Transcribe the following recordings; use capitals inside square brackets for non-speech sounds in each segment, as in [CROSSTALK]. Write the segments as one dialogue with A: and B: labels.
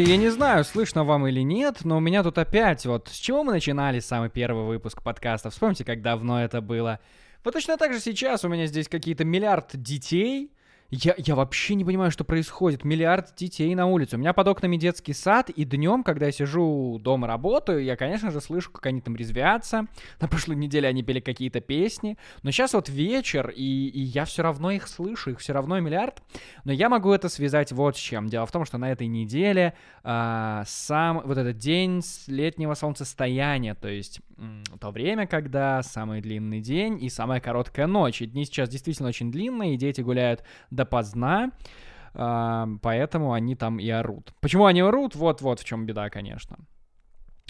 A: Слушайте, я не знаю, слышно вам или нет, но у меня тут опять вот... С чего мы начинали самый первый выпуск подкаста? Вспомните, как давно это было. Вот точно так же сейчас у меня здесь какие-то миллиард детей, я, я вообще не понимаю, что происходит. Миллиард детей на улице. У меня под окнами детский сад, и днем, когда я сижу дома работаю, я, конечно же, слышу, как они там резвятся. На прошлой неделе они пели какие-то песни. Но сейчас вот вечер, и, и я все равно их слышу, их все равно миллиард. Но я могу это связать вот с чем. Дело в том, что на этой неделе а, сам вот этот день летнего солнцестояния, то есть то время, когда самый длинный день и самая короткая ночь. И дни сейчас действительно очень длинные, и дети гуляют допоздна, э, поэтому они там и орут. Почему они орут? Вот-вот в чем беда, конечно.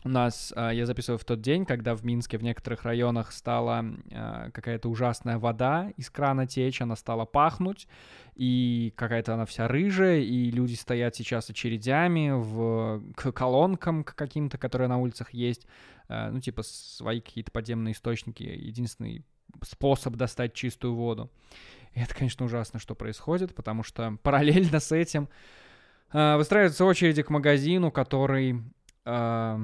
A: У нас, э, я записываю в тот день, когда в Минске в некоторых районах стала э, какая-то ужасная вода из крана течь, она стала пахнуть, и какая-то она вся рыжая, и люди стоят сейчас очередями в, к колонкам к каким-то, которые на улицах есть, ну, типа свои какие-то подземные источники, единственный способ достать чистую воду. И это, конечно, ужасно, что происходит, потому что [LAUGHS] параллельно с этим э, выстраиваются очереди к магазину, который э,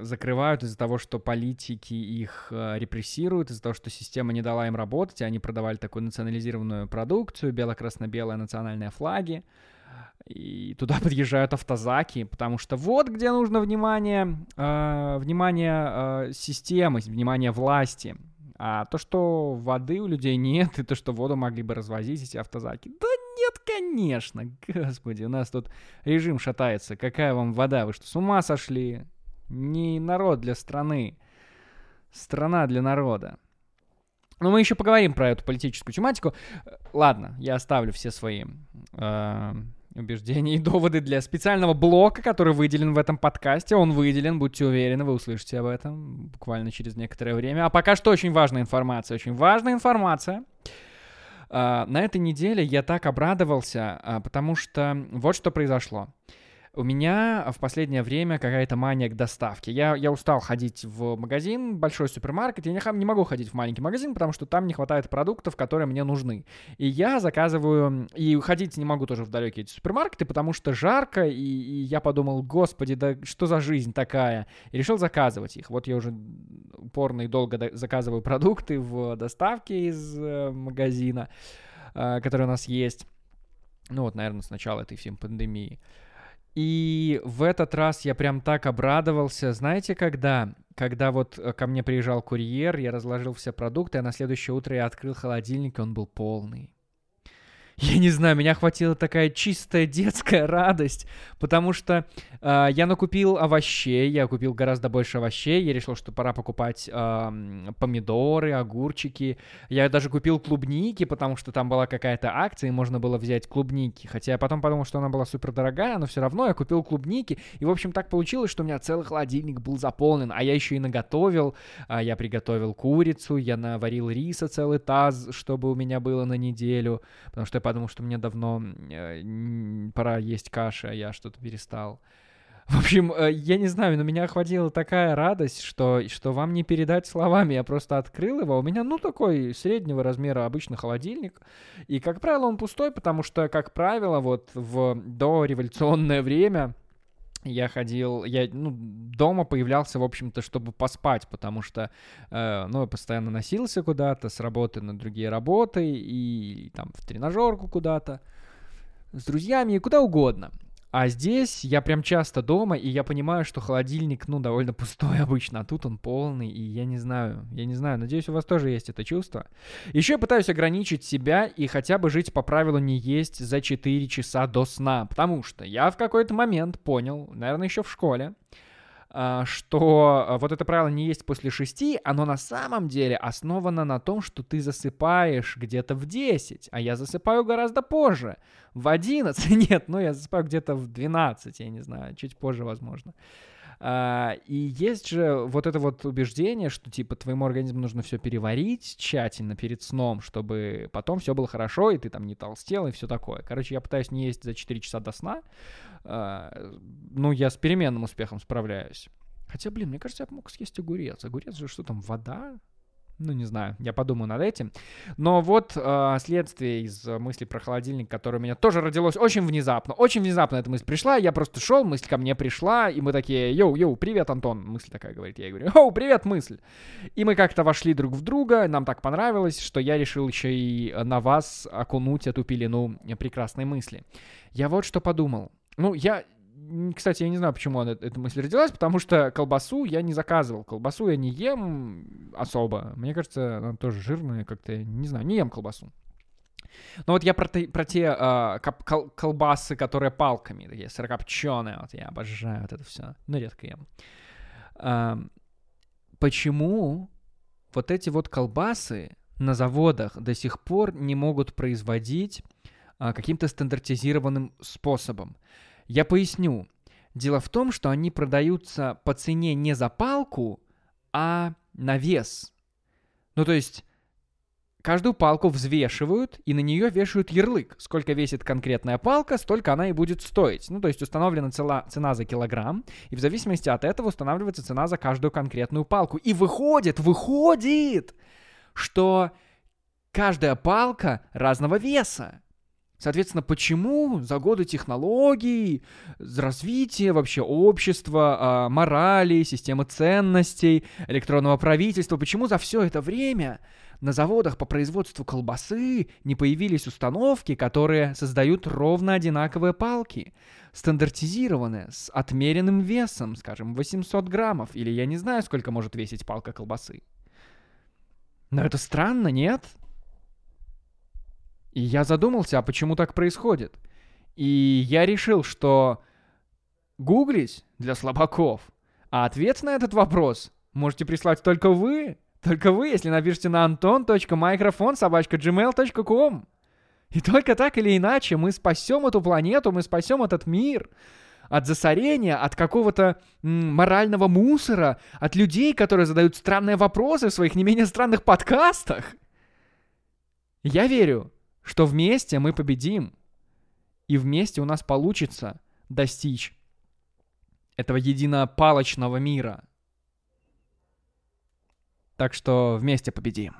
A: закрывают из-за того, что политики их э, репрессируют, из-за того, что система не дала им работать, и они продавали такую национализированную продукцию, бело-красно-белые национальные флаги. И туда [LAUGHS] подъезжают автозаки, потому что вот где нужно внимание, э, внимание э, системы, внимание власти. А то, что воды у людей [LAUGHS] нет, и то, что воду могли бы развозить эти автозаки, да нет, конечно, [LAUGHS] господи, у нас тут режим шатается. Какая вам вода? Вы что, с ума сошли? Не народ для страны. Страна для народа. Но мы еще поговорим про эту политическую тематику. Ладно, я оставлю все свои э, убеждения и доводы для специального блока, который выделен в этом подкасте. Он выделен, будьте уверены, вы услышите об этом буквально через некоторое время. А пока что очень важная информация, очень важная информация. Uh, на этой неделе я так обрадовался, uh, потому что вот что произошло. У меня в последнее время какая-то мания к доставке. Я, я устал ходить в магазин, большой супермаркет. Я не, не могу ходить в маленький магазин, потому что там не хватает продуктов, которые мне нужны. И я заказываю... И ходить не могу тоже в далекие эти супермаркеты, потому что жарко, и, и я подумал, господи, да что за жизнь такая? И решил заказывать их. Вот я уже упорно и долго заказываю продукты в доставке из э, магазина, э, который у нас есть. Ну вот, наверное, с начала этой всей пандемии. И в этот раз я прям так обрадовался. Знаете, когда? Когда вот э, ко мне приезжал курьер, я разложил все продукты, а на следующее утро я открыл холодильник, и он был полный. Я не знаю, меня хватила такая чистая детская радость, потому что э, я накупил овощей, я купил гораздо больше овощей, я решил, что пора покупать э, помидоры, огурчики, я даже купил клубники, потому что там была какая-то акция, и можно было взять клубники, хотя я потом подумал, что она была супер дорогая, но все равно я купил клубники, и в общем так получилось, что у меня целый холодильник был заполнен, а я еще и наготовил, э, я приготовил курицу, я наварил риса целый таз, чтобы у меня было на неделю, потому что подумал, что мне давно э, пора есть каши, а я что-то перестал. В общем, э, я не знаю, но меня охватила такая радость, что, что вам не передать словами. Я просто открыл его. У меня, ну, такой среднего размера обычный холодильник. И, как правило, он пустой, потому что, как правило, вот в дореволюционное время я ходил, я ну, дома появлялся, в общем-то, чтобы поспать, потому что, э, ну, я постоянно носился куда-то с работы на другие работы и там в тренажерку куда-то с друзьями и куда угодно. А здесь я прям часто дома, и я понимаю, что холодильник, ну, довольно пустой [LAUGHS] обычно, а тут он полный, и я не знаю, я не знаю, надеюсь, у вас тоже есть это чувство. Еще я пытаюсь ограничить себя и хотя бы жить по правилу не есть за 4 часа до сна, потому что я в какой-то момент понял, наверное, еще в школе, что а, вот это правило не есть после шести, оно на самом деле основано на том, что ты засыпаешь где-то в 10, а я засыпаю гораздо позже, в 11, [LAUGHS] нет, ну я засыпаю где-то в 12, я не знаю, чуть позже, возможно. А, и есть же вот это вот убеждение, что типа твоему организму нужно все переварить тщательно перед сном, чтобы потом все было хорошо, и ты там не толстел, и все такое. Короче, я пытаюсь не есть за 4 часа до сна. А, ну, я с переменным успехом справляюсь. Хотя, блин, мне кажется, я мог съесть огурец. Огурец же что там, вода? Ну, не знаю, я подумаю над этим. Но вот э, следствие из мысли про холодильник, которое у меня тоже родилось очень внезапно. Очень внезапно эта мысль пришла. Я просто шел, мысль ко мне пришла, и мы такие, йоу, йоу, привет, Антон. Мысль такая говорит, я говорю, йоу, привет, мысль. И мы как-то вошли друг в друга, нам так понравилось, что я решил еще и на вас окунуть эту пелену прекрасной мысли. Я вот что подумал. Ну, я кстати, я не знаю, почему она, эта мысль родилась, потому что колбасу я не заказывал. Колбасу я не ем особо. Мне кажется, она тоже жирная как-то. Не знаю, не ем колбасу. Но вот я про, те, про те э, кол колбасы, которые палками, такие сырокопченые, вот я обожаю вот это все, но редко ем. Э, почему вот эти вот колбасы на заводах до сих пор не могут производить э, каким-то стандартизированным способом? Я поясню. Дело в том, что они продаются по цене не за палку, а на вес. Ну, то есть каждую палку взвешивают и на нее вешают ярлык. Сколько весит конкретная палка, столько она и будет стоить. Ну, то есть установлена цела, цена за килограмм, и в зависимости от этого устанавливается цена за каждую конкретную палку. И выходит, выходит, что каждая палка разного веса. Соответственно, почему за годы технологий, развития вообще общества, а, морали, системы ценностей, электронного правительства, почему за все это время на заводах по производству колбасы не появились установки, которые создают ровно одинаковые палки, стандартизированные, с отмеренным весом, скажем, 800 граммов, или я не знаю, сколько может весить палка колбасы. Но это странно, нет? И я задумался, а почему так происходит? И я решил, что гуглить для слабаков, а ответ на этот вопрос можете прислать только вы. Только вы, если напишите на anton.microphone собачка gmail.com. И только так или иначе мы спасем эту планету, мы спасем этот мир от засорения, от какого-то морального мусора, от людей, которые задают странные вопросы в своих не менее странных подкастах. Я верю, что вместе мы победим, и вместе у нас получится достичь этого единопалочного мира. Так что вместе победим.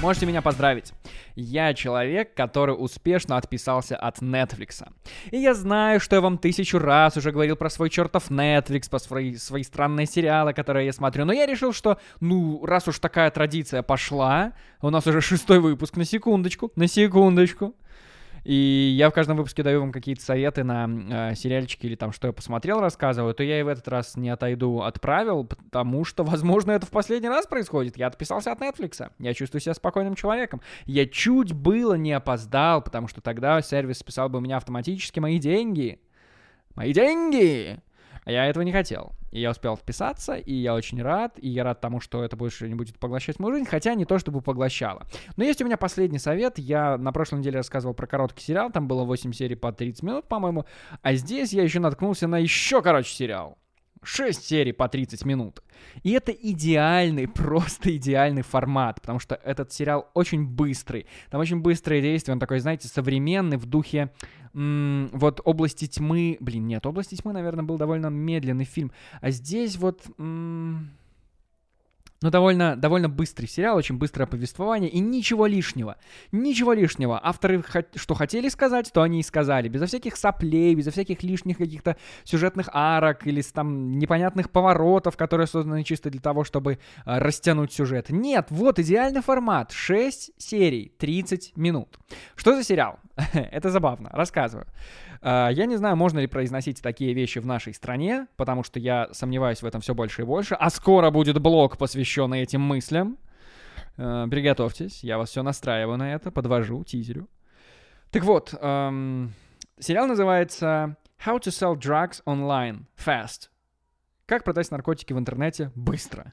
A: Можете меня поздравить. Я человек, который успешно отписался от Netflix. И я знаю, что я вам тысячу раз уже говорил про свой чертов Netflix, про свои, свои странные сериалы, которые я смотрю. Но я решил, что, ну, раз уж такая традиция пошла, у нас уже шестой выпуск, на секундочку, на секундочку. И я в каждом выпуске даю вам какие-то советы на э, сериальчики или там, что я посмотрел, рассказываю, то я и в этот раз не отойду от правил, потому что, [LAUGHS] возможно, это в последний раз происходит. Я отписался от Netflix. Я чувствую себя спокойным человеком. Я чуть было не опоздал, потому что тогда сервис списал бы у меня автоматически мои деньги. Мои деньги! А я этого не хотел. И я успел вписаться, и я очень рад, и я рад тому, что это больше не будет поглощать мою жизнь, хотя не то, чтобы поглощало. Но есть у меня последний совет. Я на прошлой неделе рассказывал про короткий сериал, там было 8 серий по 30 минут, по-моему, а здесь я еще наткнулся на еще короче сериал. 6 серий по 30 минут. И это идеальный, [LAUGHS] просто идеальный формат, потому что этот сериал очень быстрый. Там очень быстрое действие, он такой, знаете, современный в духе вот «Области тьмы». Блин, нет, «Области тьмы», наверное, был довольно медленный фильм. А здесь вот... М- но довольно, довольно быстрый сериал, очень быстрое повествование и ничего лишнего. Ничего лишнего. Авторы что хотели сказать, то они и сказали. Безо всяких соплей, безо всяких лишних каких-то сюжетных арок или там непонятных поворотов, которые созданы чисто для того, чтобы э, растянуть сюжет. Нет, вот идеальный формат. 6 серий, 30 минут. Что за сериал? [LAUGHS] Это забавно. Рассказываю. А, я не знаю, можно ли произносить такие вещи в нашей стране, потому что я сомневаюсь в этом все больше и больше. А скоро будет блог, посвященный этим мыслям. А, приготовьтесь, я вас все настраиваю на это, подвожу, тизерю. Так вот, эм, сериал называется How to Sell Drugs Online Fast. Как продать наркотики в интернете быстро.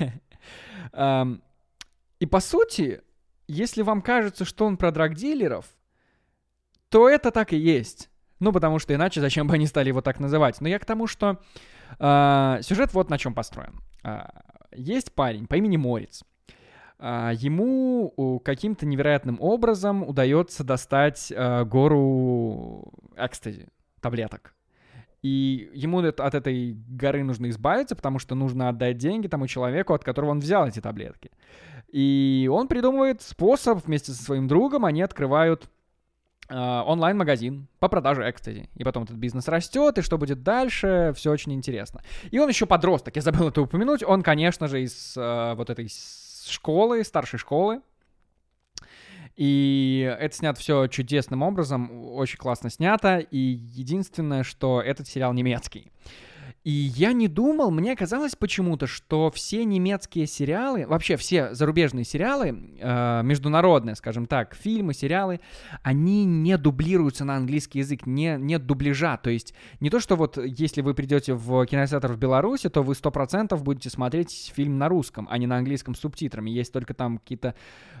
A: [LAUGHS] Эм, и по сути, если вам кажется, что он про драгдилеров, то это так и есть. Ну, потому что иначе зачем бы они стали его так называть? Но я к тому, что э, сюжет вот на чем построен. Э, есть парень по имени Морец. а, ему каким-то невероятным образом удается достать а, гору экстази, таблеток. И ему от этой горы нужно избавиться, потому что нужно отдать деньги тому человеку, от которого он взял эти таблетки. И он придумывает способ вместе со своим другом, они открывают э, онлайн-магазин по продаже экстази. И потом этот бизнес растет, и что будет дальше, все очень интересно. И он еще подросток, я забыл это упомянуть. Он, конечно же, из э, вот этой школы, старшей школы. И это снято все чудесным образом, очень классно снято. И единственное, что этот сериал немецкий. И я не думал, мне казалось почему-то, что все немецкие сериалы, вообще все зарубежные сериалы, э, международные, скажем так, фильмы, сериалы, они не дублируются на английский язык, не, нет дубляжа. То есть не то, что вот если вы придете в кинотеатр в Беларуси, то вы 100% будете смотреть фильм на русском, а не на английском с субтитрами. Есть только там какие-то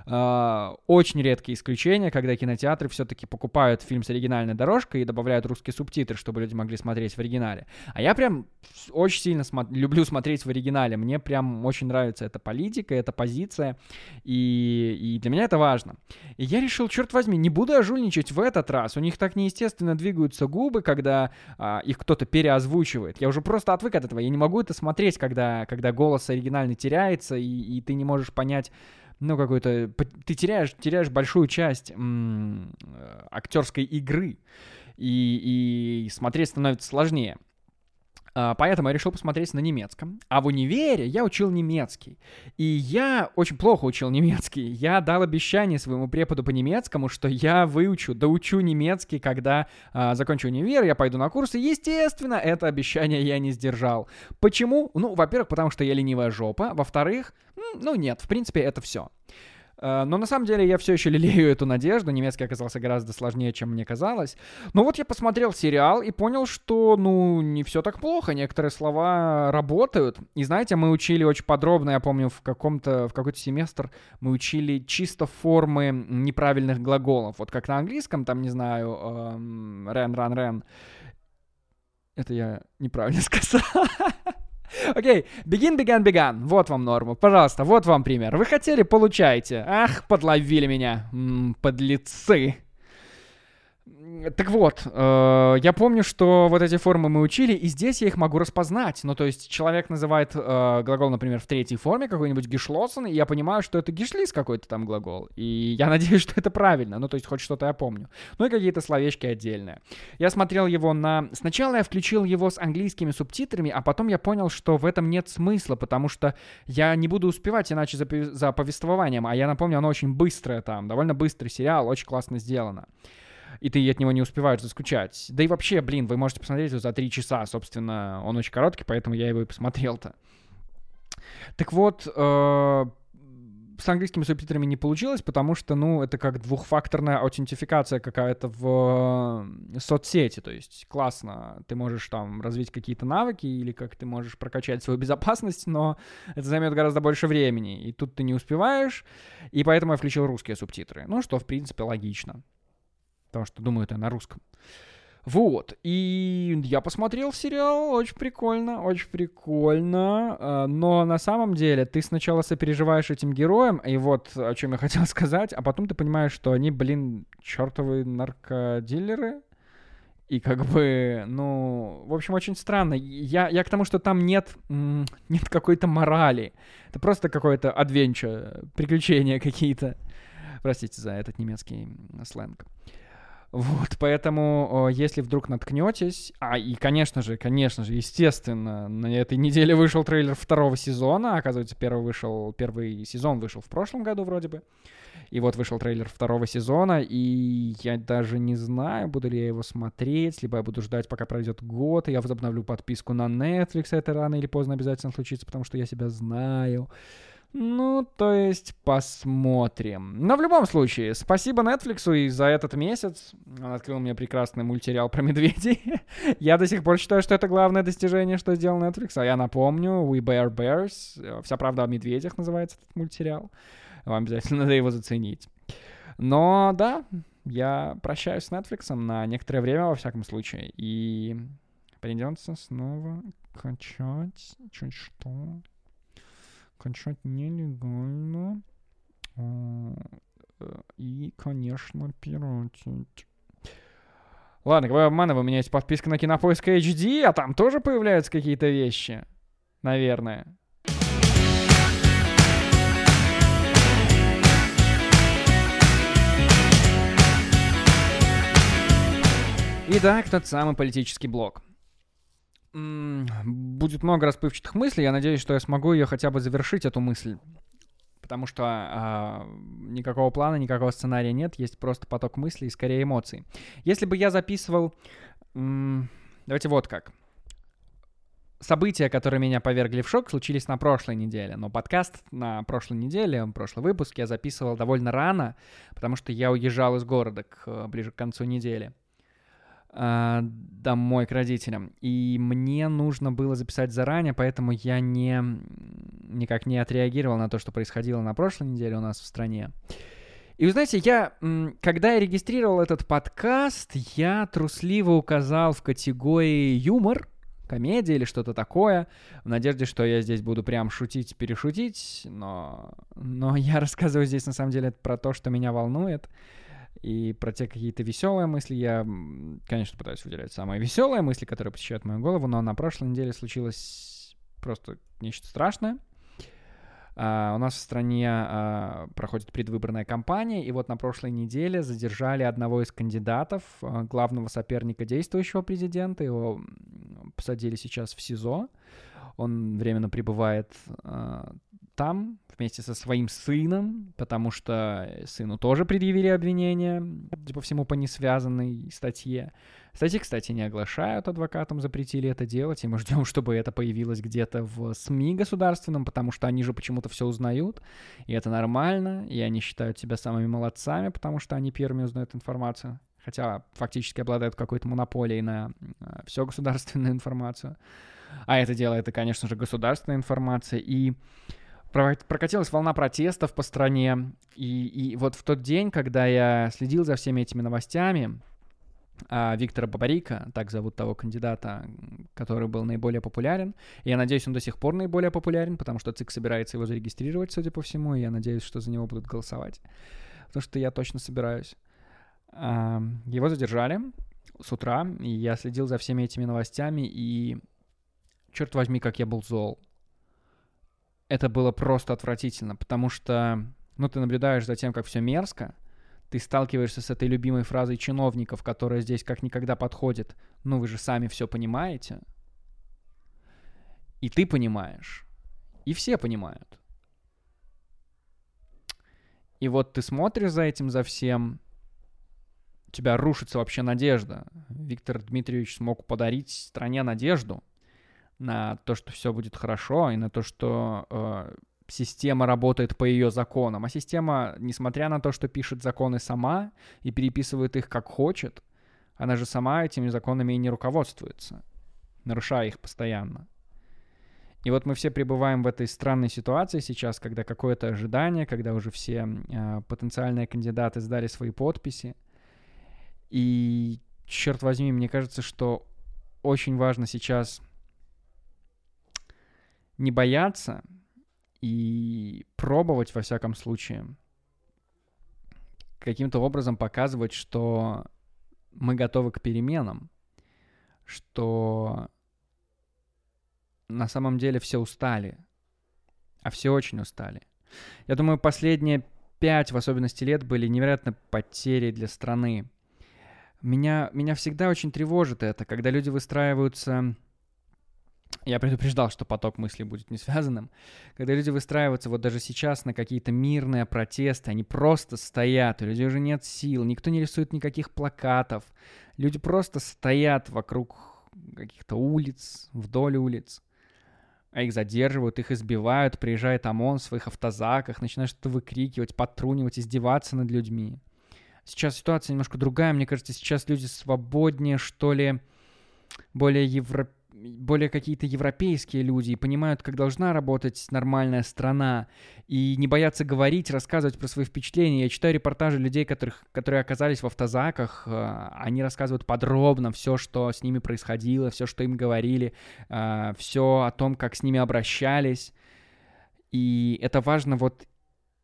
A: э, очень редкие исключения, когда кинотеатры все-таки покупают фильм с оригинальной дорожкой и добавляют русские субтитры, чтобы люди могли смотреть в оригинале. А я прям очень сильно смо- люблю смотреть в оригинале. Мне прям очень нравится эта политика, эта позиция. И, и для меня это важно. И я решил, черт возьми, не буду я жульничать в этот раз. У них так неестественно двигаются губы, когда а, их кто-то переозвучивает. Я уже просто отвык от этого. Я не могу это смотреть, когда, когда голос оригинальный теряется, и, и ты не можешь понять, ну, какой-то... Ты теряешь, теряешь большую часть м- актерской игры, и, и смотреть становится сложнее. А, поэтому я решил посмотреть на немецком. А в универе я учил немецкий. И я очень плохо учил немецкий. Я дал обещание своему преподу по немецкому, что я выучу, доучу немецкий, когда а, закончу универ, я пойду на курсы. Естественно, это обещание я не сдержал. Почему? Ну, во-первых, потому что я ленивая жопа. Во-вторых, ну нет, в принципе, это все. Э, но на самом деле я все еще лелею эту надежду. Немецкий оказался гораздо сложнее, чем мне казалось. Но вот я посмотрел сериал и понял, что, ну, не все так плохо. Некоторые слова работают. И знаете, мы учили очень подробно, я помню, в каком-то, в какой-то семестр мы учили чисто формы неправильных глаголов. Вот как на английском, там, не знаю, run, run, run. Это я неправильно [LAUGHS] сказал. Окей, begin, began, began. Вот вам норма. Пожалуйста, вот вам пример. Вы хотели, получайте. Ах, подловили меня. -м, подлецы. Так вот, э, я помню, что вот эти формы мы учили, и здесь я их могу распознать. Ну, то есть человек называет э, глагол, например, в третьей форме, какой-нибудь гишлосен, и я понимаю, что это гишлис какой-то там глагол. И я [LAUGHS] надеюсь, что это правильно. Ну, то есть хоть что-то я помню. Ну и какие-то словечки отдельные. Я смотрел его на... Сначала я включил его с английскими субтитрами, а потом я понял, что в этом нет смысла, потому что я не буду успевать иначе за, за повествованием. А я напомню, оно очень быстрое там, довольно быстрый сериал, очень классно сделано и ты от него не успеваешь заскучать. Да и вообще, блин, вы можете посмотреть его за три часа, собственно, он очень короткий, поэтому я его и посмотрел-то. Так вот, э, с английскими субтитрами не получилось, потому что, ну, это как двухфакторная аутентификация какая-то в соцсети, то есть классно, ты можешь там развить какие-то навыки или как ты можешь прокачать свою безопасность, но это займет гораздо больше времени, и тут ты не успеваешь, и поэтому я включил русские субтитры, ну, что, в принципе, логично потому что думаю это на русском. Вот, и я посмотрел сериал, очень прикольно, очень прикольно, а, но на самом деле ты сначала сопереживаешь этим героям, и вот о чем я хотел [LAUGHS] сказать, а потом ты понимаешь, что они, блин, чертовые наркодилеры, и как бы, ну, в общем, очень странно. Я, я к тому, что там нет, нет какой-то морали. Это просто какое-то адвенча, приключения какие-то. Простите за этот немецкий сленг. Вот, поэтому, если вдруг наткнетесь, а и, конечно же, конечно же, естественно, на этой неделе вышел трейлер второго сезона, оказывается, первый вышел, первый сезон вышел в прошлом году вроде бы, и вот вышел трейлер второго сезона, и я даже не знаю, буду ли я его смотреть, либо я буду ждать, пока пройдет год, и я возобновлю подписку на Netflix, это рано или поздно обязательно случится, потому что я себя знаю. Ну, то есть посмотрим. Но в любом случае, спасибо Netflix и за этот месяц. Он открыл мне прекрасный мультсериал про медведей. [LAUGHS] я до сих пор считаю, что это главное достижение, что сделал Netflix. А я напомню, We Bear Bears. Вся правда о медведях называется этот мультсериал. Вам обязательно [LAUGHS] надо его заценить. Но да, я прощаюсь с Netflix на некоторое время, во всяком случае. И придется снова качать чуть что кончать нелегально. И, конечно, пиратить. Ладно, говорю обманываю, у меня есть подписка на Кинопоиск HD, а там тоже появляются какие-то вещи. Наверное. Итак, тот самый политический блок. Будет много расплывчатых мыслей. Я надеюсь, что я смогу ее хотя бы завершить, эту мысль. Потому что а, никакого плана, никакого сценария нет. Есть просто поток мыслей и скорее эмоций. Если бы я записывал... Давайте вот как. События, которые меня повергли в шок, случились на прошлой неделе. Но подкаст на прошлой неделе, прошлый выпуск я записывал довольно рано, потому что я уезжал из города к, ближе к концу недели. А, домой к родителям. И мне нужно было записать заранее, поэтому я не, никак не отреагировал на то, что происходило на прошлой неделе у нас в стране. И вы знаете, я, когда я регистрировал этот подкаст, я трусливо указал в категории юмор, комедия или что-то такое, в надежде, что я здесь буду прям шутить, перешутить, но, но я [LAUGHS] рассказываю здесь на самом деле про то, что меня волнует. И про те какие-то веселые мысли я, конечно, пытаюсь выделять самые веселые мысли, которые посещают мою голову, но на прошлой неделе случилось просто нечто страшное. Uh, у нас в стране uh, проходит предвыборная кампания, и вот на прошлой неделе задержали одного из кандидатов, uh, главного соперника действующего президента. Его посадили сейчас в СИЗО. Он временно пребывает там вместе со своим сыном, потому что сыну тоже предъявили обвинения, по всему по несвязанной статье. Статьи, кстати, не оглашают, адвокатам запретили это делать, и мы ждем, [LAUGHS] чтобы это появилось где-то в СМИ государственном, потому что они же почему-то все узнают, и это нормально, и они считают себя самыми молодцами, потому что они первыми узнают информацию, хотя фактически обладают какой-то монополией на э, всю государственную [LAUGHS] информацию. А это дело, это, конечно же, государственная информация, и прокатилась волна протестов по стране. И, и вот в тот день, когда я следил за всеми этими новостями, а, Виктора Бабарика, так зовут того кандидата, который был наиболее популярен. Я надеюсь, он до сих пор наиболее популярен, потому что ЦИК собирается его зарегистрировать, судя по всему, и я надеюсь, что за него будут голосовать. Потому что я точно собираюсь. А, его задержали с утра, и я следил за всеми этими новостями, и черт возьми, как я был зол это было просто отвратительно, потому что, ну, ты наблюдаешь за тем, как все мерзко, ты сталкиваешься с этой любимой фразой чиновников, которая здесь как никогда подходит. Ну, вы же сами все понимаете. И ты понимаешь. И все понимают. И вот ты смотришь за этим, за всем, у тебя рушится вообще надежда. Виктор Дмитриевич смог подарить стране надежду на то, что все будет хорошо, и на то, что э, система работает по ее законам. А система, несмотря на то, что пишет законы сама и переписывает их как хочет, она же сама этими законами и не руководствуется, нарушая их постоянно. И вот мы все пребываем в этой странной ситуации сейчас, когда какое-то ожидание, когда уже все э, потенциальные кандидаты сдали свои подписи. И, черт возьми, мне кажется, что очень важно сейчас не бояться и пробовать, во всяком случае, каким-то образом показывать, что мы готовы к переменам, что на самом деле все устали, а все очень устали. Я думаю, последние пять, в особенности лет, были невероятно потери для страны. Меня, меня всегда очень тревожит это, когда люди выстраиваются я предупреждал, что поток мыслей будет не связанным. Когда люди выстраиваются вот даже сейчас на какие-то мирные протесты, они просто стоят, у людей уже нет сил, никто не рисует никаких плакатов. Люди просто стоят вокруг каких-то улиц, вдоль улиц. А их задерживают, их избивают, приезжает ОМОН в своих автозаках, начинает что-то выкрикивать, подтрунивать, издеваться над людьми. Сейчас ситуация немножко другая, мне кажется, сейчас люди свободнее, что ли, более европейские более какие-то европейские люди и понимают, как должна работать нормальная страна, и не боятся говорить, рассказывать про свои впечатления. Я читаю репортажи людей, которых, которые оказались в автозаках, э, они рассказывают подробно все, что с ними происходило, все, что им говорили, э, все о том, как с ними обращались. И это важно вот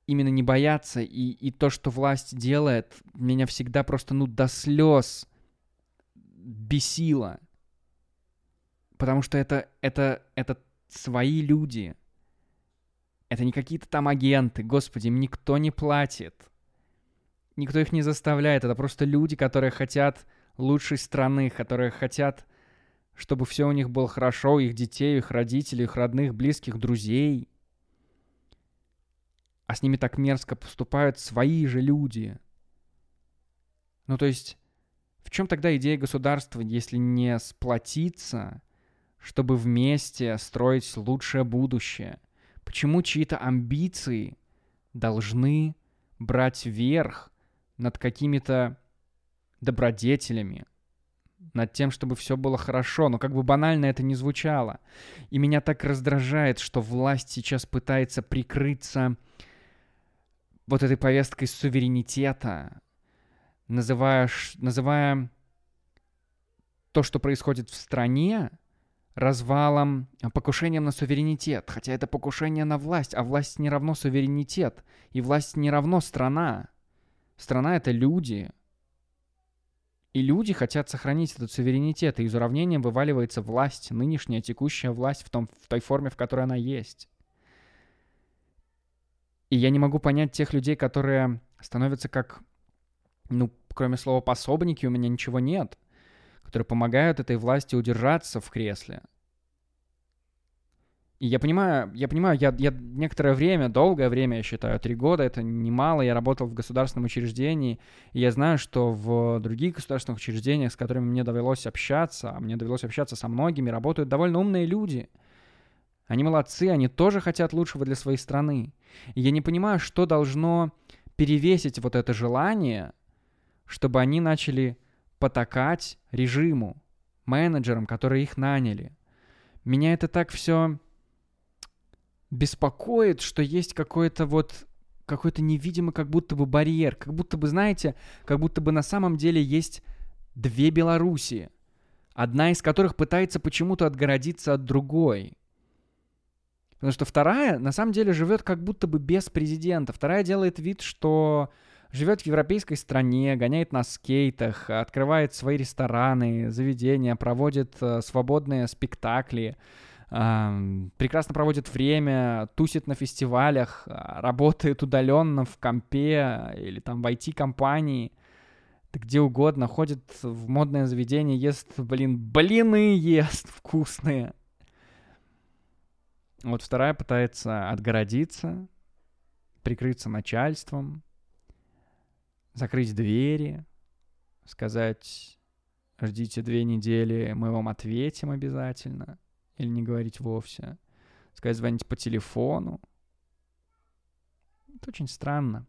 A: именно не бояться, и, и то, что власть делает, меня всегда просто, ну, до слез бесило. Потому что это, это, это свои люди. Это не какие-то там агенты, господи, им никто не платит. Никто их не заставляет, это просто люди, которые хотят лучшей страны, которые хотят, чтобы все у них было хорошо, их детей, их родителей, их родных, близких, друзей. А с ними так мерзко поступают свои же люди. Ну, то есть, в чем тогда идея государства, если не сплотиться, чтобы вместе строить лучшее будущее? Почему чьи-то амбиции должны брать верх над какими-то добродетелями, над тем, чтобы все было хорошо, но как бы банально это не звучало. И меня так раздражает, что власть сейчас пытается прикрыться вот этой повесткой суверенитета, называя, называя то, что происходит в стране, развалом, покушением на суверенитет. Хотя это покушение на власть, а власть не равно суверенитет. И власть не равно страна. Страна — это люди. И люди хотят сохранить этот суверенитет, и из уравнения вываливается власть, нынешняя текущая власть в, том, в той форме, в которой она есть. И я не могу понять тех людей, которые становятся как, ну, кроме слова пособники, у меня ничего нет, которые помогают этой власти удержаться в кресле. И я понимаю, я понимаю, я, я некоторое время, долгое время, я считаю, три года, это немало, я работал в государственном учреждении, и я знаю, что в других государственных учреждениях, с которыми мне довелось общаться, а мне довелось общаться со многими, работают довольно умные люди — они молодцы, они тоже хотят лучшего для своей страны. И я не понимаю, что должно перевесить вот это желание, чтобы они начали потакать режиму, менеджерам, которые их наняли. Меня это так все беспокоит, что есть какой-то вот какой-то невидимый как будто бы барьер, как будто бы, знаете, как будто бы на самом деле есть две Белоруссии, одна из которых пытается почему-то отгородиться от другой. Потому что вторая, на самом деле, живет как будто бы без президента. Вторая делает вид, что живет в европейской стране, гоняет на скейтах, открывает свои рестораны, заведения, проводит э, свободные спектакли, э, прекрасно проводит время, тусит на фестивалях, а, работает удаленно в компе или там в IT-компании, где угодно, ходит в модное заведение, ест, блин, блины ест вкусные. Вот вторая пытается отгородиться, прикрыться начальством, закрыть двери, сказать, ждите две недели, мы вам ответим обязательно, или не говорить вовсе, сказать, звоните по телефону. Это очень странно.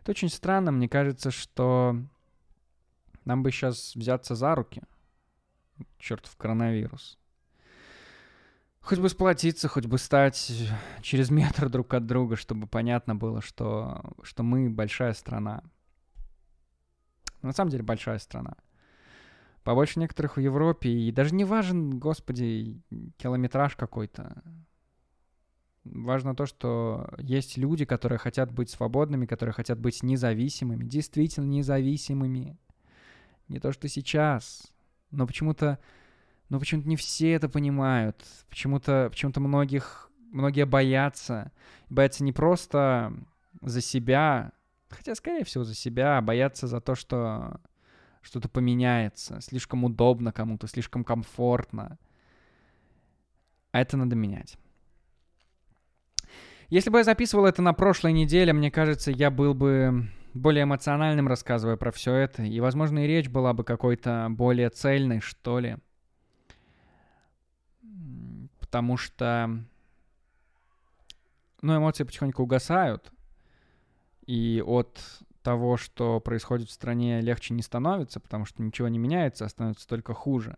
A: Это очень странно, мне кажется, что нам бы сейчас взяться за руки. Чертов коронавирус. Хоть бы сплотиться, хоть бы стать через метр друг от друга, чтобы понятно было, что, что мы большая страна. На самом деле большая страна. Побольше некоторых в Европе, и даже не важен, господи, километраж какой-то. Важно то, что есть люди, которые хотят быть свободными, которые хотят быть независимыми, действительно независимыми. Не то, что сейчас. Но почему-то но почему-то не все это понимают. Почему-то почему многих, многие боятся. Боятся не просто за себя, хотя, скорее всего, за себя, а боятся за то, что что-то поменяется. Слишком удобно кому-то, слишком комфортно. А это надо менять. Если бы я записывал это на прошлой неделе, мне кажется, я был бы более эмоциональным, рассказывая про все это. И, возможно, и речь была бы какой-то более цельной, что ли потому что, ну, эмоции потихоньку угасают, и от того, что происходит в стране, легче не становится, потому что ничего не меняется, а становится только хуже.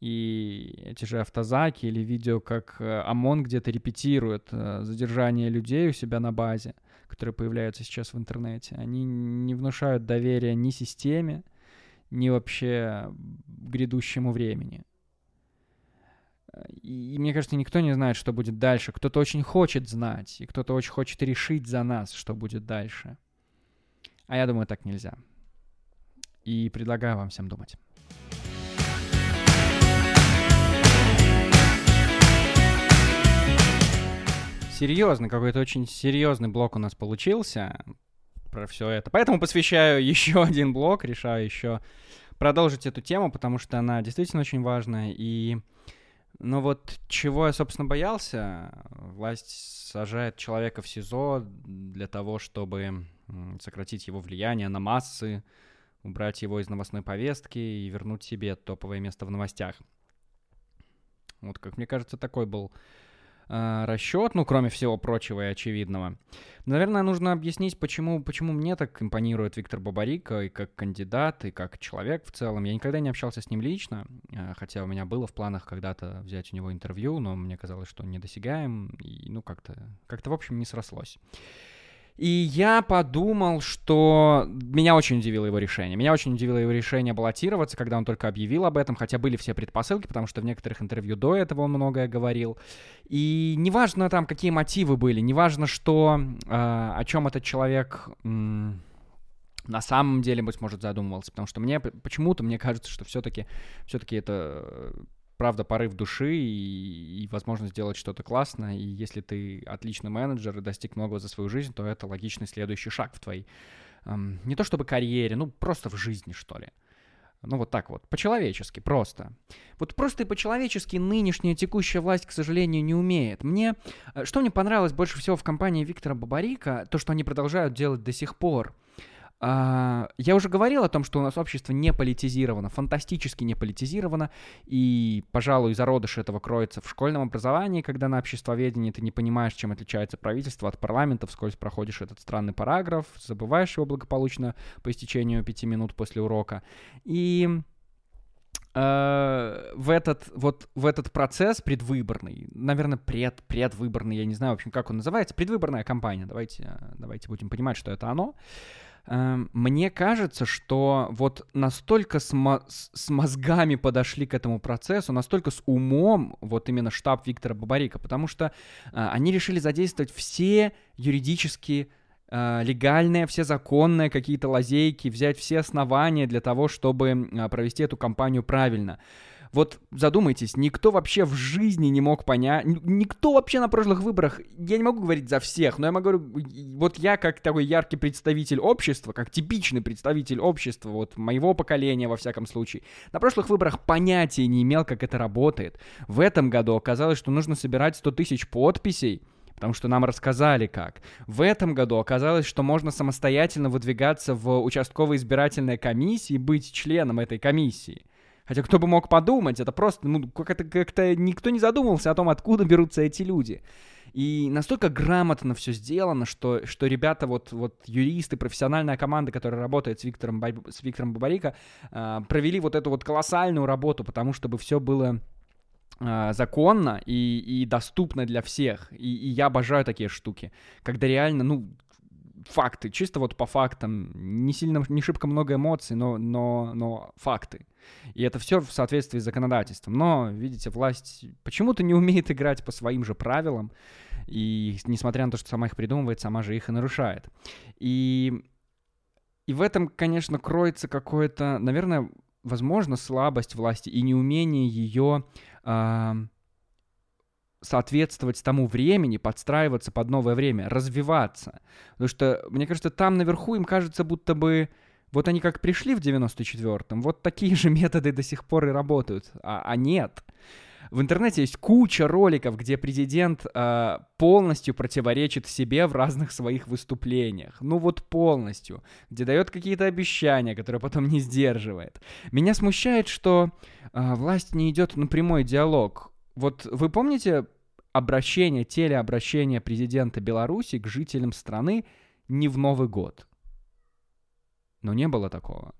A: И эти же автозаки или видео, как э, ОМОН где-то репетирует э, задержание людей у себя на базе, которые появляются сейчас в интернете, они не внушают доверия ни системе, ни вообще грядущему времени. И мне кажется, никто не знает, что будет дальше. Кто-то очень хочет знать, и кто-то очень хочет решить за нас, что будет дальше. А я думаю, так нельзя. И предлагаю вам всем думать. Серьезный, какой-то очень серьезный блок у нас получился про все это. Поэтому посвящаю [LAUGHS] еще один блок, решаю еще продолжить эту тему, потому что она действительно очень важная. И, ну вот, чего я, собственно, боялся, власть сажает человека в СИЗО для того, чтобы сократить его влияние на массы, убрать его из новостной повестки и вернуть себе топовое место в новостях. Вот, как мне кажется, такой был э, расчет, ну, кроме всего прочего и очевидного. Наверное, нужно объяснить, почему, почему мне так импонирует Виктор Бабарика и как кандидат, и как человек в целом. Я никогда не общался с ним лично, э, хотя у меня было в планах когда-то взять у него интервью, но мне казалось, что он недосягаем, и, ну, как-то, как-то, в общем, не срослось. И я подумал, что меня очень удивило его решение. Меня очень удивило его решение баллотироваться, когда он только объявил об этом, хотя были все предпосылки, потому что в некоторых интервью до этого он многое говорил. И неважно там, какие мотивы были, неважно, что, э, о чем этот человек... М- на самом деле, быть может, задумывался, потому что мне почему-то мне кажется, что все-таки все-таки это правда, порыв души и, и возможность сделать что-то классное. И если ты отличный менеджер и достиг многого за свою жизнь, то это логичный следующий шаг в твоей, эм, не то чтобы карьере, ну просто в жизни, что ли. Ну вот так вот, по-человечески, просто. Вот просто и по-человечески нынешняя текущая власть, к сожалению, не умеет. Мне, э, что мне понравилось больше всего в компании Виктора Бабарика, то, что они продолжают делать до сих пор. А, я уже говорил о том, что у нас общество не политизировано, фантастически не политизировано, и, пожалуй, зародыш этого кроется в школьном образовании, когда на обществоведении ты не понимаешь, чем отличается правительство от парламента, вскользь проходишь этот странный параграф, забываешь его благополучно по истечению пяти минут после урока. И э, в этот вот в этот процесс предвыборный, наверное, пред предвыборный, я не знаю, в общем, как он называется, предвыборная кампания. Давайте давайте будем понимать, что это оно. Мне кажется, что вот настолько с, мо- с мозгами подошли к этому процессу, настолько с умом вот именно штаб Виктора Бабарика, потому что э, они решили задействовать все юридические э, легальные, все законные какие-то лазейки, взять все основания для того, чтобы э, провести эту кампанию правильно. Вот задумайтесь, никто вообще в жизни не мог понять, никто вообще на прошлых выборах, я не могу говорить за всех, но я могу вот я как такой яркий представитель общества, как типичный представитель общества, вот моего поколения во всяком случае, на прошлых выборах понятия не имел, как это работает. В этом году оказалось, что нужно собирать 100 тысяч подписей, потому что нам рассказали как. В этом году оказалось, что можно самостоятельно выдвигаться в участковой избирательной комиссии и быть членом этой комиссии. Хотя кто бы мог подумать, это просто, ну, как-то как никто не задумывался о том, откуда берутся эти люди. И настолько грамотно все сделано, что, что ребята, вот, вот юристы, профессиональная команда, которая работает с Виктором, с Виктором Бабарико, э, провели вот эту вот колоссальную работу, потому чтобы все было э, законно и, и доступно для всех. И, и я обожаю такие штуки, когда реально, ну, факты, чисто вот по фактам, не сильно, не шибко много эмоций, но, но, но факты. И это все в соответствии с законодательством. Но, видите, власть почему-то не умеет играть по своим же правилам, и несмотря на то, что сама их придумывает, сама же их и нарушает. И, и в этом, конечно, кроется какое-то, наверное, возможно, слабость власти и неумение ее э, соответствовать тому времени, подстраиваться под новое время, развиваться. Потому что, мне кажется, там наверху им кажется, будто бы вот они как пришли в 94-м, вот такие же методы до сих пор и работают. А, а нет. В интернете есть куча роликов, где президент э, полностью противоречит себе в разных своих выступлениях. Ну вот полностью. Где дает какие-то обещания, которые потом не сдерживает. Меня смущает, что э, власть не идет на прямой диалог. Вот вы помните обращение, телеобращение президента Беларуси к жителям страны не в Новый год? Но не было такого.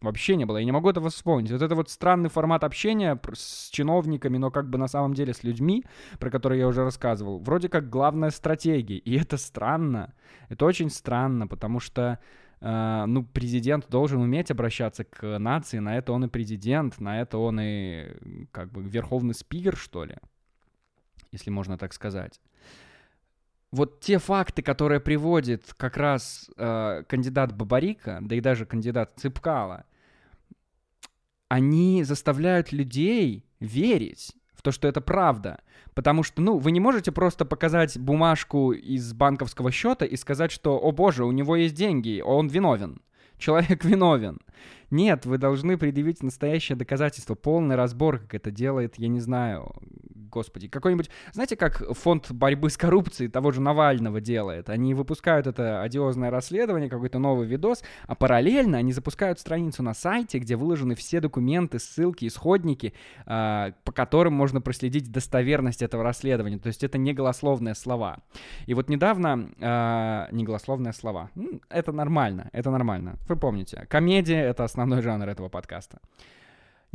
A: Вообще не было. Я не могу этого вспомнить. Вот это вот странный формат общения с чиновниками, но как бы на самом деле с людьми, про которые я уже рассказывал. Вроде как главная стратегия. И это странно. Это очень странно, потому что ну, президент должен уметь обращаться к нации, на это он и президент, на это он и, как бы, верховный спикер, что ли, если можно так сказать. Вот те факты, которые приводит как раз э, кандидат Бабарика, да и даже кандидат Цыпкала, они заставляют людей верить то, что это правда. Потому что, ну, вы не можете просто показать бумажку из банковского счета и сказать, что, о боже, у него есть деньги, он виновен. Человек [LAUGHS] виновен. Нет, вы должны предъявить настоящее доказательство, полный разбор, как это делает, я не знаю, господи, какой-нибудь... Знаете, как фонд борьбы с коррупцией того же Навального делает? Они выпускают это одиозное расследование, какой-то новый видос, а параллельно они запускают страницу на сайте, где выложены все документы, ссылки, исходники, э, по которым можно проследить достоверность этого расследования. То есть это не голословные слова. И вот недавно... Э, не голословные слова. Это нормально, это нормально. Вы помните, комедия — это основной жанр этого подкаста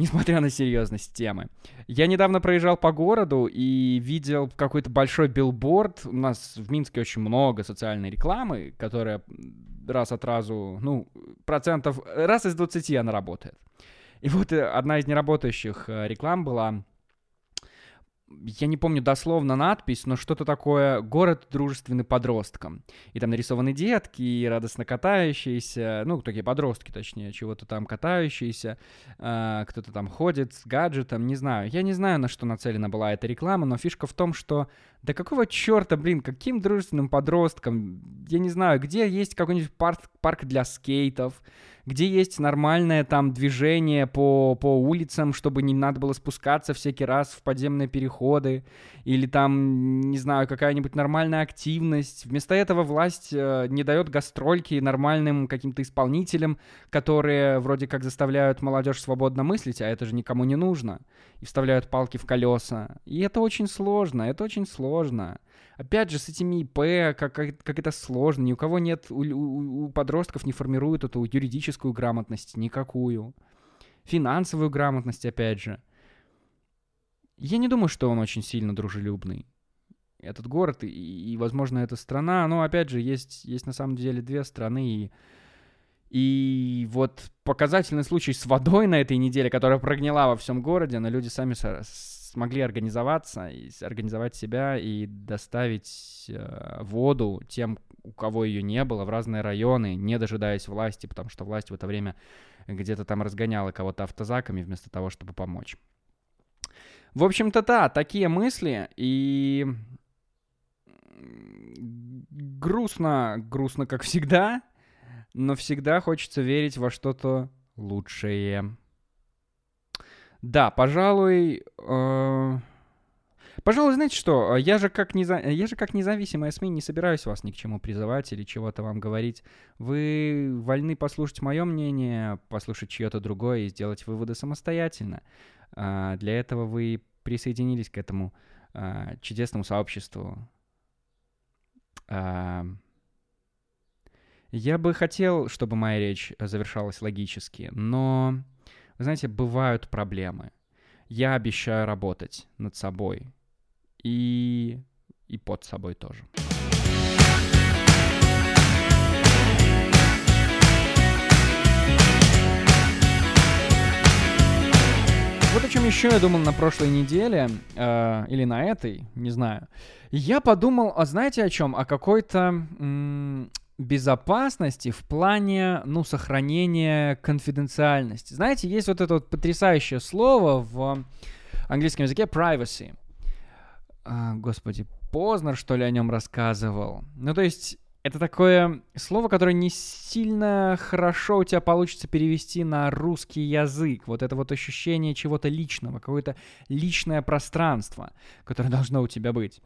A: несмотря на серьезность темы. Я недавно проезжал по городу и видел какой-то большой билборд. У нас в Минске очень много социальной рекламы, которая раз от разу, ну, процентов, раз из 20 она работает. И вот э, одна из неработающих э, реклам была я не помню дословно надпись, но что-то такое «Город дружественный подросткам». И там нарисованы детки, и радостно катающиеся, ну, такие подростки, точнее, чего-то там катающиеся, э, кто-то там ходит с гаджетом, не знаю. Я не знаю, на что нацелена была эта реклама, но фишка в том, что да какого черта, блин, каким дружественным подросткам? Я не знаю, где есть какой-нибудь парк, парк для скейтов, где есть нормальное там движение по, по улицам, чтобы не надо было спускаться всякий раз в подземные переходы, или там, не знаю, какая-нибудь нормальная активность. Вместо этого власть э, не дает гастрольки нормальным каким-то исполнителям, которые вроде как заставляют молодежь свободно мыслить, а это же никому не нужно, и вставляют палки в колеса. И это очень сложно, это очень сложно. Опять же, с этими ИП, как, как, как это сложно, ни у кого нет, у, у, у подростков не формируют эту юридическую грамотность, никакую. Финансовую грамотность, опять же. Я не думаю, что он очень сильно дружелюбный. Этот город и, и возможно, эта страна, но, опять же, есть, есть на самом деле две страны, и и вот показательный случай с водой на этой неделе, которая прогнила во всем городе, но люди сами смогли организоваться, организовать себя и доставить э, воду тем, у кого ее не было, в разные районы, не дожидаясь власти, потому что власть в это время где-то там разгоняла кого-то автозаками вместо того, чтобы помочь. В общем-то, да, такие мысли, и грустно, грустно, как всегда, но всегда хочется верить во что-то лучшее. Да, пожалуй... Э... Пожалуй, знаете что, я же, как неза... я же как независимая СМИ не собираюсь вас ни к чему призывать или чего-то вам говорить. Вы вольны послушать мое мнение, послушать чье-то другое и сделать выводы самостоятельно. А, для этого вы присоединились к этому а, чудесному сообществу. А, я бы хотел, чтобы моя речь завершалась логически, но вы знаете, бывают проблемы. Я обещаю работать над собой. И, и под собой тоже. Вот о чем еще я думал на прошлой неделе, э, или на этой, не знаю. Я подумал, а знаете о чем? О какой-то безопасности в плане, ну, сохранения конфиденциальности. Знаете, есть вот это вот потрясающее слово в английском языке privacy. А, господи, Познер, что ли, о нем рассказывал. Ну, то есть, это такое слово, которое не сильно хорошо у тебя получится перевести на русский язык. Вот это вот ощущение чего-то личного, какое-то личное пространство, которое [LAUGHS] должно у тебя быть.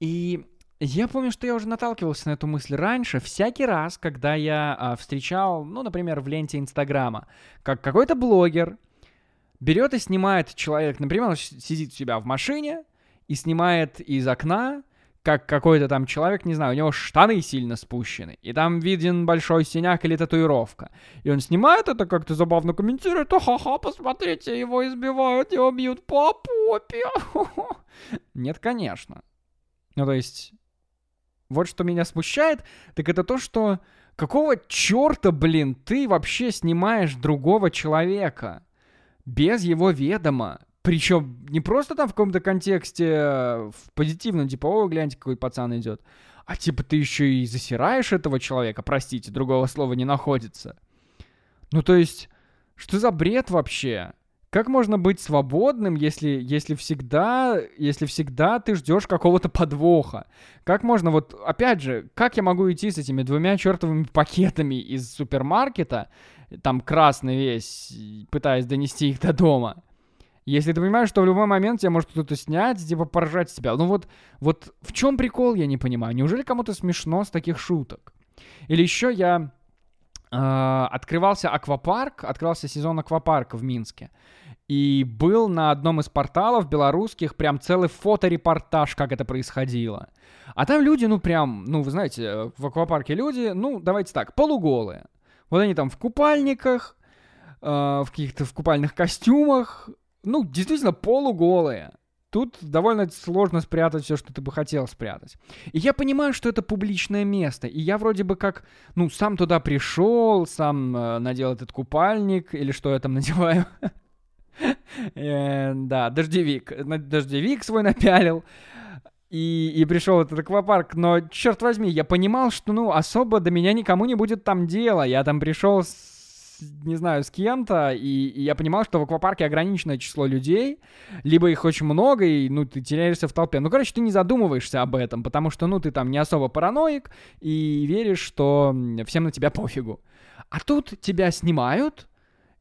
A: И я помню, что я уже наталкивался на эту мысль раньше, всякий раз, когда я а, встречал, ну, например, в ленте Инстаграма, как какой-то блогер берет и снимает человек, например, сидит у себя в машине и снимает из окна, как какой-то там человек, не знаю, у него штаны сильно спущены, и там виден большой синяк или татуировка. И он снимает это, как-то забавно комментирует, ха-ха, посмотрите, его избивают, его бьют по попе. [LAUGHS] Нет, конечно. Ну, то есть, вот что меня смущает, так это то, что Какого черта, блин, ты вообще снимаешь другого человека без его ведома? Причем не просто там в каком-то контексте э, в позитивном, типа, о, гляньте, какой пацан идет. А типа ты еще и засираешь этого человека, простите, другого слова не находится. Ну то есть, что за бред вообще? Как можно быть свободным, если, если всегда, если всегда ты ждешь какого-то подвоха? Как можно вот, опять же, как я могу идти с этими двумя чертовыми пакетами из супермаркета, там красный весь, пытаясь донести их до дома? Если ты понимаешь, что в любой момент тебя может кто-то снять, типа поржать с тебя. Ну вот, вот в чем прикол, я не понимаю. Неужели кому-то смешно с таких шуток? Или еще я э, открывался аквапарк, открывался сезон аквапарка в Минске. И был на одном из порталов белорусских прям целый фоторепортаж, как это происходило. А там люди, ну прям, ну вы знаете, в аквапарке люди, ну давайте так, полуголые. Вот они там в купальниках, э, в каких-то в купальных костюмах, ну, действительно полуголые. Тут довольно сложно спрятать все, что ты бы хотел спрятать. И я понимаю, что это публичное место. И я вроде бы как, ну, сам туда пришел, сам э, надел этот купальник, или что я там [LAUGHS] надеваю. Э, да, дождевик. Дождевик свой [LAUGHS] напялил. И, и пришел этот аквапарк. Но, черт возьми, я понимал, что, ну, особо до меня никому не будет там дела. Я там пришел с не знаю, с кем-то, и, и я понимал, что в аквапарке ограниченное число людей, либо их очень много, и, ну, ты теряешься в толпе. Ну, короче, ты не задумываешься об этом, потому что, ну, ты там не особо параноик, и веришь, что всем на тебя пофигу. А тут тебя снимают,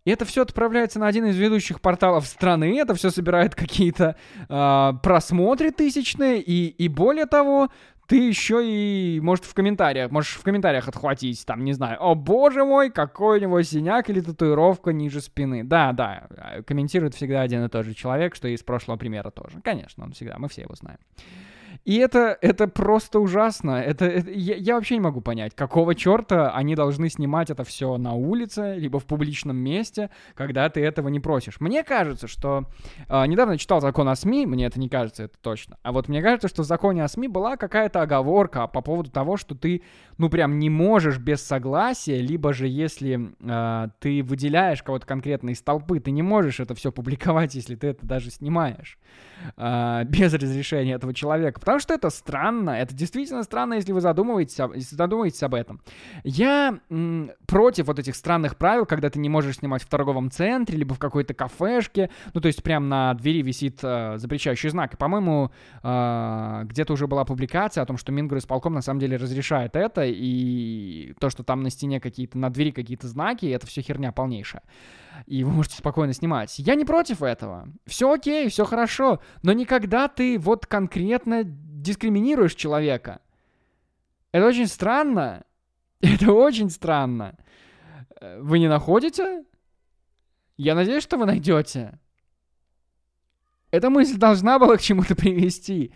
A: и это все отправляется на один из ведущих порталов страны, это все собирает какие-то э, просмотры тысячные, и, и более того, ты еще и, может, в комментариях, можешь в комментариях отхватить, там, не знаю, о боже мой, какой у него синяк или татуировка ниже спины. Да, да, комментирует всегда один и тот же человек, что и из прошлого примера тоже. Конечно, он всегда, мы все его знаем. И это, это просто ужасно. Это, это я, я вообще не могу понять, какого черта они должны снимать это все на улице, либо в публичном месте, когда ты этого не просишь. Мне кажется, что... Э, недавно читал закон о СМИ, мне это не кажется, это точно. А вот мне кажется, что в законе о СМИ была какая-то оговорка по поводу того, что ты, ну, прям не можешь без согласия, либо же если э, ты выделяешь кого-то конкретно из толпы, ты не можешь это все публиковать, если ты это даже снимаешь э, [LAUGHS] без разрешения этого человека. Потому что это странно. Это действительно странно, если вы задумываетесь, если задумываетесь об этом. Я м, против вот этих странных правил, когда ты не можешь снимать в торговом центре, либо в какой-то кафешке. Ну, то есть прям на двери висит э, запрещающий знак. И, по-моему, э, где-то уже была публикация о том, что Мингорисполком на самом деле разрешает это, и то, что там на стене какие-то, на двери какие-то знаки, это все херня полнейшая и вы можете спокойно снимать. Я не против этого. Все окей, все хорошо, но никогда ты вот конкретно дискриминируешь человека. Это очень странно. [LAUGHS] Это очень странно. Э, вы не находите? Я надеюсь, что вы найдете. Эта мысль должна была к чему-то [LAUGHS] привести.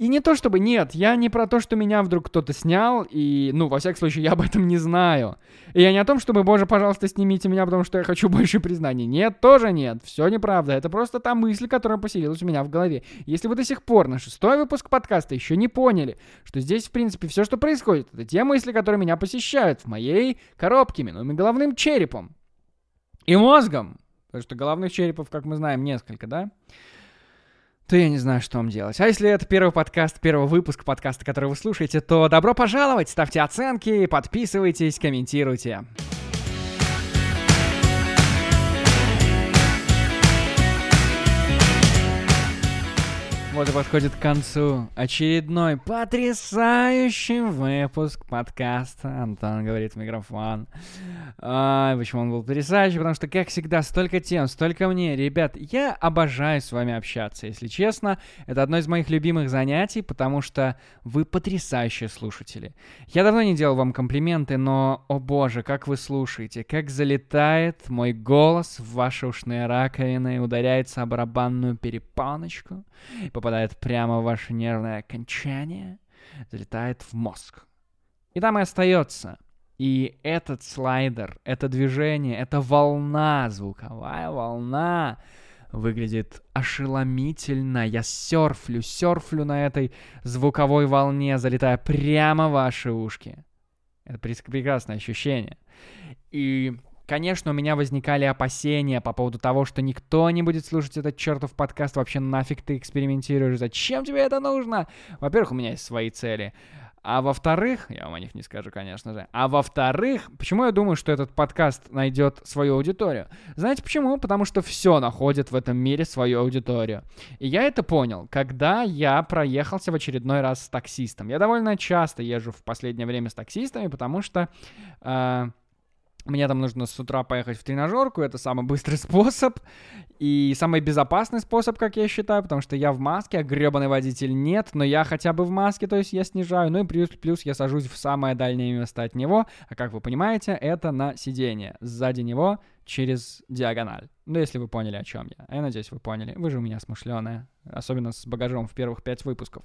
A: И не то чтобы, нет, я не про то, что меня вдруг кто-то снял, и, ну, во всяком случае, я об этом не знаю. И я не о том, чтобы, боже, пожалуйста, снимите меня, потому что я хочу [LAUGHS] больше признаний. Нет, тоже нет, все неправда. Это просто та мысль, которая поселилась у меня в голове. Если вы до сих пор на шестой выпуск подкаста еще не поняли, что здесь, в принципе, все, что происходит, это те мысли, которые меня посещают в моей коробке, минуемой головным черепом и мозгом. Потому что головных черепов, как мы знаем, несколько, да? То я не знаю, что вам делать. А если это первый подкаст, первый выпуск подкаста, который вы слушаете, то добро пожаловать, ставьте оценки, подписывайтесь, комментируйте. Вот и подходит к концу очередной потрясающий выпуск подкаста. Антон говорит в микрофон. А, почему он был потрясающий? Потому что, как всегда, столько тем, столько мне. Ребят, я обожаю с вами общаться, если честно. Это одно из моих любимых занятий, потому что вы потрясающие слушатели. Я давно не делал вам комплименты, но, о боже, как вы слушаете, как залетает мой голос в ваши ушные раковины, ударяется о барабанную перепаночку, попадает попадает прямо в ваше нервное окончание, залетает в мозг. И там и остается. И этот слайдер, это движение, это волна, звуковая волна, выглядит ошеломительно. Я серфлю, серфлю на этой звуковой волне, залетая прямо в ваши ушки. Это прекрасное ощущение. И Конечно, у меня возникали опасения по поводу того, что никто не будет слушать этот чертов подкаст. Вообще нафиг ты экспериментируешь? Зачем тебе это нужно? Во-первых, у меня есть свои цели. А во-вторых, я вам о них не скажу, конечно же. А во-вторых, почему я думаю, что этот подкаст найдет свою аудиторию? Знаете почему? Потому что все находит в этом мире свою аудиторию. И я это понял, когда я проехался в очередной раз с таксистом. Я довольно часто езжу в последнее время с таксистами, потому что... Э, мне там нужно с утра поехать в тренажерку, это самый быстрый способ и самый безопасный способ, как я считаю, потому что я в маске, а гребаный водитель нет, но я хотя бы в маске, то есть я снижаю, ну и плюс, плюс я сажусь в самое дальнее место от него, а как вы понимаете, это на сиденье. Сзади него через диагональ. Ну, если вы поняли, о чем я. Я надеюсь, вы поняли. Вы же у меня смышленая. Особенно с багажом в первых пять выпусков.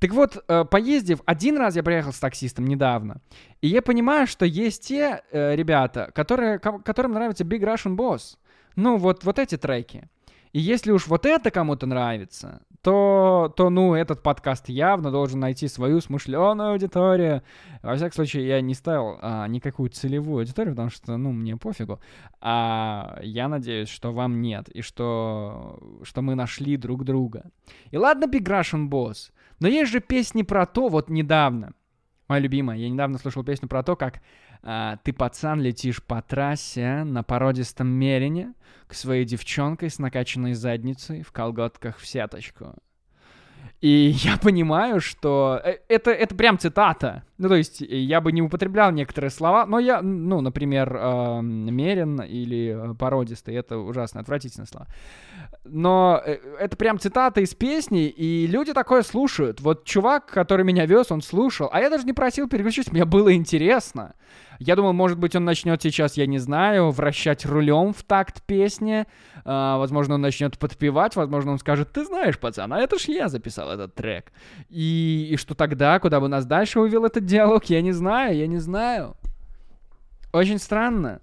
A: Так вот, э, поездив, один раз я приехал с таксистом недавно. И я понимаю, что есть те э, ребята, которые, которым нравится Big Russian Boss. Ну, вот, вот эти треки. И если уж вот это кому-то нравится, то, то, ну, этот подкаст явно должен найти свою смышленую аудиторию. Во всяком случае, я не ставил а, никакую целевую аудиторию, потому что, ну, мне пофигу. А я надеюсь, что вам нет, и что, что мы нашли друг друга. И ладно, Big Russian Boss, но есть же песни про то, вот недавно, моя любимая, я недавно слушал песню про то, как ты, пацан, летишь по трассе на породистом мерине к своей девчонке с накачанной задницей в колготках в сеточку. И [LAUGHS] я понимаю, что э, это, это прям цитата. Ну, то есть я бы не употреблял некоторые слова, но я, ну, например, э, мерен или породистый, это ужасно отвратительные слова. Но э, это прям цитата из песни, и люди такое слушают. Вот чувак, который меня вез, он слушал, а я даже не просил переключить, мне было интересно. Я думал, может быть, он начнет сейчас, я не знаю, вращать рулем в такт песни. А, возможно, он начнет подпевать, возможно, он скажет, ты знаешь, пацан, а это ж я записал этот трек. И, и что тогда, куда бы нас дальше увел этот диалог, я не знаю, я не знаю. Очень странно.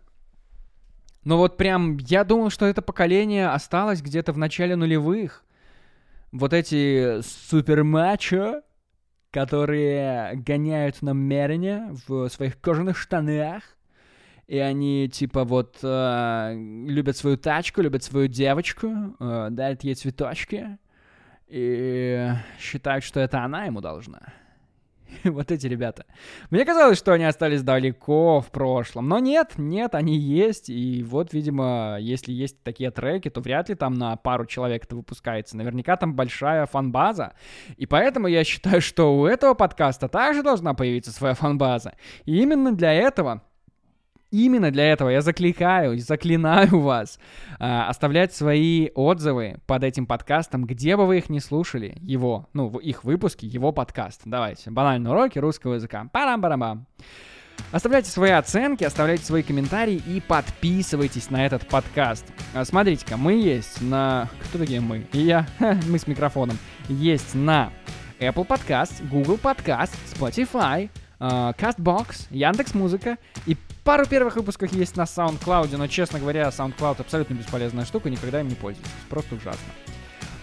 A: Но вот прям я думал, что это поколение осталось где-то в начале нулевых. Вот эти супермачо, которые гоняют на Мерине в своих кожаных штанах, и они типа вот э, любят свою тачку, любят свою девочку, э, дарят ей цветочки и считают, что это она ему должна. [LAUGHS] вот эти ребята. Мне казалось, что они остались далеко в прошлом, но нет, нет, они есть, и вот, видимо, если есть такие треки, то вряд ли там на пару человек это выпускается. Наверняка там большая фанбаза, и поэтому я считаю, что у этого подкаста также должна появиться своя фанбаза. И именно для этого Именно для этого я закликаю и заклинаю вас э, оставлять свои отзывы под этим подкастом, где бы вы их не слушали, его, ну, их выпуски, его подкаст. Давайте, банальные уроки русского языка. Парам-барам-бам. Оставляйте свои оценки, оставляйте свои комментарии и подписывайтесь на этот подкаст. А, смотрите-ка, мы есть на... Кто такие мы? И я. [LAUGHS] мы с микрофоном. Есть на Apple Podcast, Google Podcast, Spotify, uh, CastBox, Яндекс.Музыка и Пару первых выпусков есть на SoundCloud, но, честно говоря, SoundCloud абсолютно бесполезная штука, никогда им не пользуйтесь. Просто ужасно.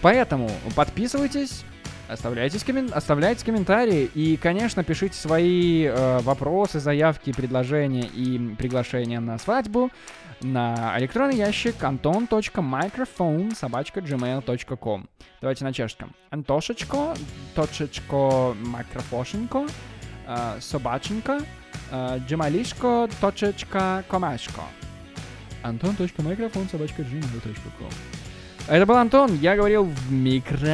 A: Поэтому подписывайтесь, оставляйте, коммен... оставляйте комментарии и, конечно, пишите свои э, вопросы, заявки, предложения и приглашения на свадьбу на электронный ящик anton.microphone собачка gmail.com. Давайте на чешском. Антошечко, точечко, микрофошенько, э, собаченька, gmailishko.комашко. Антон.микрофон собачка gmail.com Это был Антон, я говорил в микрофон.